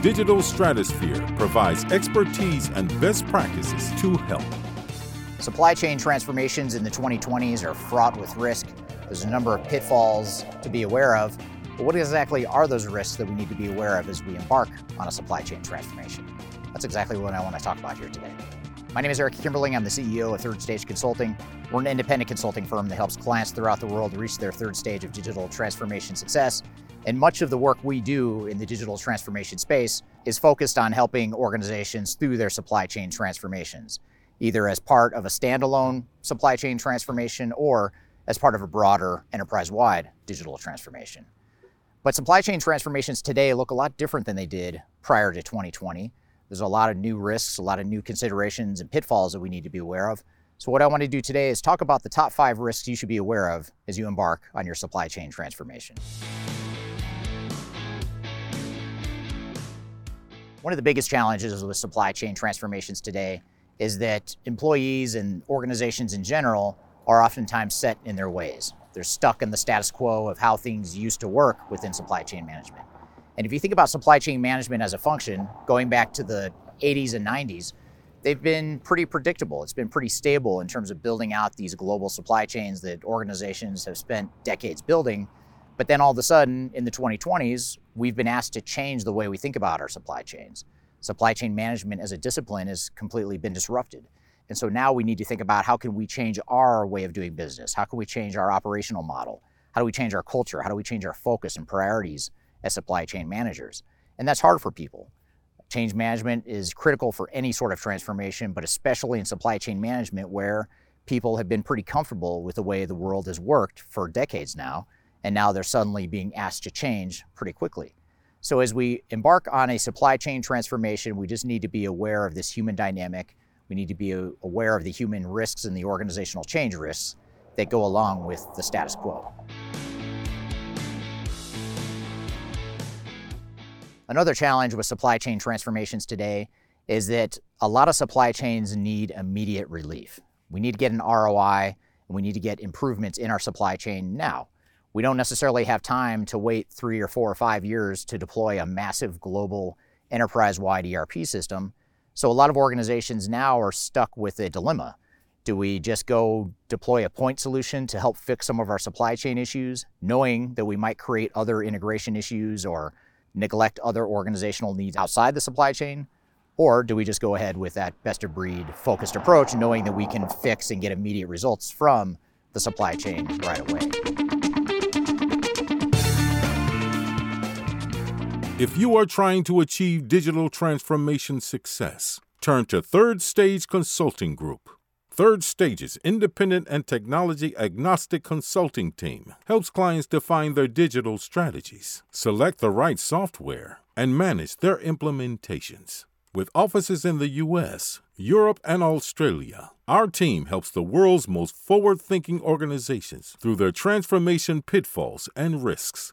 Digital Stratosphere provides expertise and best practices to help. Supply chain transformations in the 2020s are fraught with risk. There's a number of pitfalls to be aware of. But what exactly are those risks that we need to be aware of as we embark on a supply chain transformation? That's exactly what I want to talk about here today. My name is Eric Kimberling. I'm the CEO of Third Stage Consulting. We're an independent consulting firm that helps clients throughout the world reach their third stage of digital transformation success and much of the work we do in the digital transformation space is focused on helping organizations through their supply chain transformations, either as part of a standalone supply chain transformation or as part of a broader enterprise wide digital transformation. But supply chain transformations today look a lot different than they did prior to 2020. There's a lot of new risks, a lot of new considerations and pitfalls that we need to be aware of. So, what I want to do today is talk about the top five risks you should be aware of as you embark on your supply chain transformation. One of the biggest challenges with supply chain transformations today is that employees and organizations in general are oftentimes set in their ways. They're stuck in the status quo of how things used to work within supply chain management. And if you think about supply chain management as a function, going back to the 80s and 90s, they've been pretty predictable. It's been pretty stable in terms of building out these global supply chains that organizations have spent decades building but then all of a sudden, in the 2020s, we've been asked to change the way we think about our supply chains. Supply chain management as a discipline has completely been disrupted. And so now we need to think about how can we change our way of doing business? How can we change our operational model? How do we change our culture? How do we change our focus and priorities as supply chain managers? And that's hard for people. Change management is critical for any sort of transformation, but especially in supply chain management where people have been pretty comfortable with the way the world has worked for decades now and now they're suddenly being asked to change pretty quickly. So, as we embark on a supply chain transformation, we just need to be aware of this human dynamic. We need to be uh, aware of the human risks and the organizational change risks that go along with the status quo. Another challenge with supply chain transformations today is that a lot of supply chains need immediate relief. We need to get an ROI and we need to get improvements in our supply chain now we don't necessarily have time to wait three or four or five years to deploy a massive global enterprise wide ERP system. So a lot of organizations now are stuck with a dilemma. Do we just go deploy a point solution to help fix some of our supply chain issues, knowing that we might create other integration issues or neglect other organizational needs outside the supply chain? Or do we just go ahead with that best of breed focused approach, knowing that we can fix and get immediate results from the supply chain right away? If you are trying to achieve digital transformation success, turn to Third Stage Consulting Group. Third Stage's independent and technology agnostic consulting team helps clients define their digital strategies, select the right software, and manage their implementations. With offices in the US, Europe, and Australia, our team helps the world's most forward thinking organizations through their transformation pitfalls and risks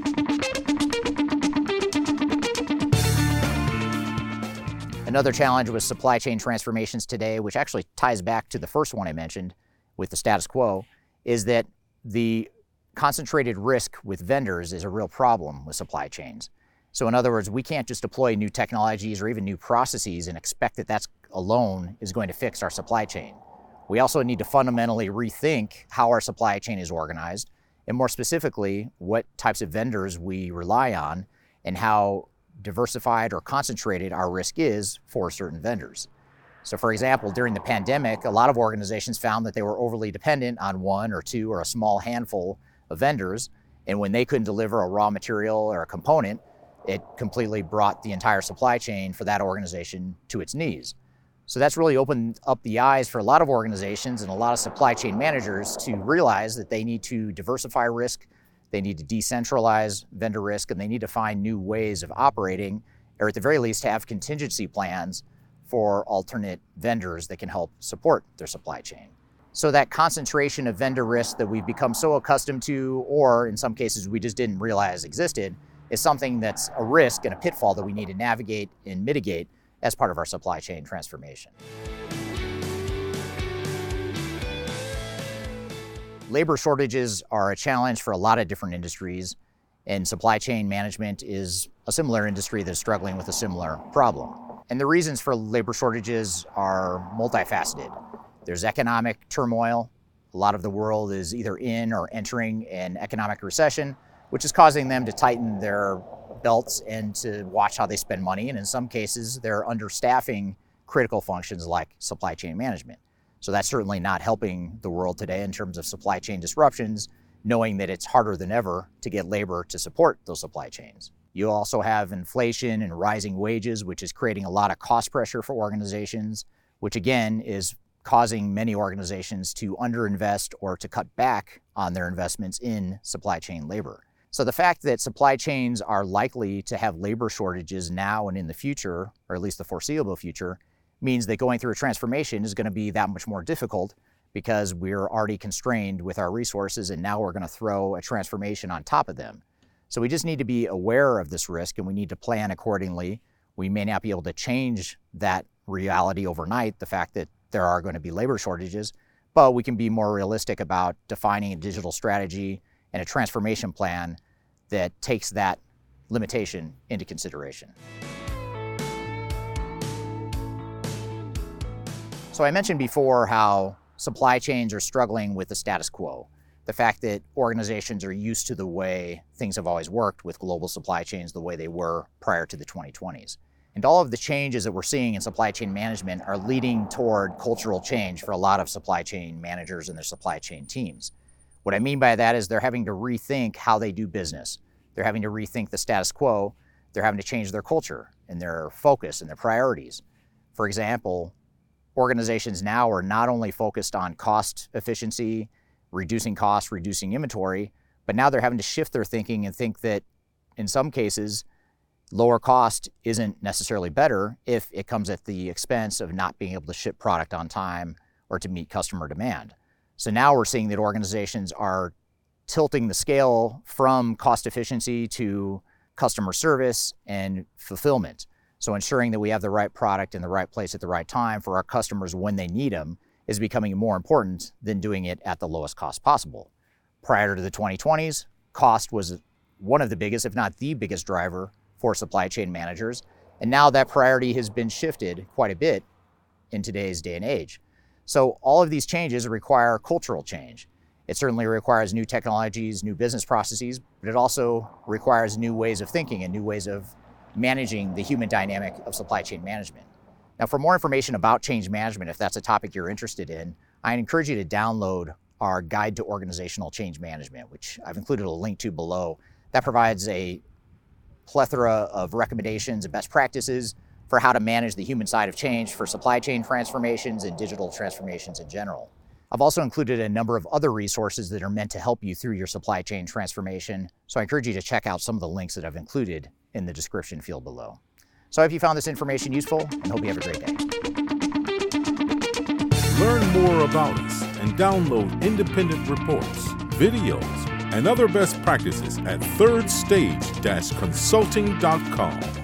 Another challenge with supply chain transformations today, which actually ties back to the first one I mentioned with the status quo, is that the concentrated risk with vendors is a real problem with supply chains. So, in other words, we can't just deploy new technologies or even new processes and expect that that's alone is going to fix our supply chain. We also need to fundamentally rethink how our supply chain is organized, and more specifically, what types of vendors we rely on and how diversified or concentrated our risk is for certain vendors. So, for example, during the pandemic, a lot of organizations found that they were overly dependent on one or two or a small handful of vendors. And when they couldn't deliver a raw material or a component, it completely brought the entire supply chain for that organization to its knees. So that's really opened up the eyes for a lot of organizations and a lot of supply chain managers to realize that they need to diversify risk, they need to decentralize vendor risk, and they need to find new ways of operating, or at the very least, have contingency plans for alternate vendors that can help support their supply chain. So that concentration of vendor risk that we've become so accustomed to, or in some cases we just didn't realize existed, is something that's a risk and a pitfall that we need to navigate and mitigate as part of our supply chain transformation. Labor shortages are a challenge for a lot of different industries, and supply chain management is a similar industry that's struggling with a similar problem. And the reasons for labor shortages are multifaceted. There's economic turmoil. A lot of the world is either in or entering an economic recession, which is causing them to tighten their belts and to watch how they spend money. And in some cases, they're understaffing critical functions like supply chain management. So that's certainly not helping the world today in terms of supply chain disruptions, knowing that it's harder than ever to get labor to support those supply chains. You also have inflation and rising wages, which is creating a lot of cost pressure for organizations, which again is causing many organizations to underinvest or to cut back on their investments in supply chain labor. So the fact that supply chains are likely to have labor shortages now and in the future, or at least the foreseeable future, means that going through a transformation is going to be that much more difficult because we're already constrained with our resources and now we're going to throw a transformation on top of them. So we just need to be aware of this risk and we need to plan accordingly. We may not be able to change that reality overnight, the fact that there are going to be labor shortages, but we can be more realistic about defining a digital strategy and a transformation plan that takes that limitation into consideration. So I mentioned before how supply chains are struggling with the status quo the fact that organizations are used to the way things have always worked with global supply chains the way they were prior to the 2020s. And all of the changes that we're seeing in supply chain management are leading toward cultural change for a lot of supply chain managers and their supply chain teams. What I mean by that is they're having to rethink how they do business. They're having to rethink the status quo. They're having to change their culture and their focus and their priorities. For example, organizations now are not only focused on cost efficiency reducing costs, reducing inventory. But now they're having to shift their thinking and think that in some cases, lower cost isn't necessarily better if it comes at the expense of not being able to ship product on time or to meet customer demand. So now we're seeing that organizations are tilting the scale from cost efficiency to customer service and fulfillment. So ensuring that we have the right product in the right place at the right time for our customers when they need them is becoming more important than doing it at the lowest cost possible. Prior to the 2020s, cost was one of the biggest, if not the biggest driver for supply chain managers. And now that priority has been shifted quite a bit in today's day and age. So all of these changes require cultural change. It certainly requires new technologies, new business processes, but it also requires new ways of thinking and new ways of managing the human dynamic of supply chain management. Now, for more information about change management, if that's a topic you're interested in, I encourage you to download our Guide to Organizational Change Management, which I've included a link to below. That provides a plethora of recommendations and best practices for how to manage the human side of change for supply chain transformations and digital transformations in general. I've also included a number of other resources that are meant to help you through your supply chain transformation, so I encourage you to check out some of the links that I've included in the description field below. So I hope you found this information useful and hope you have a great day. Learn more about us and download independent reports, videos, and other best practices at thirdstage-consulting.com.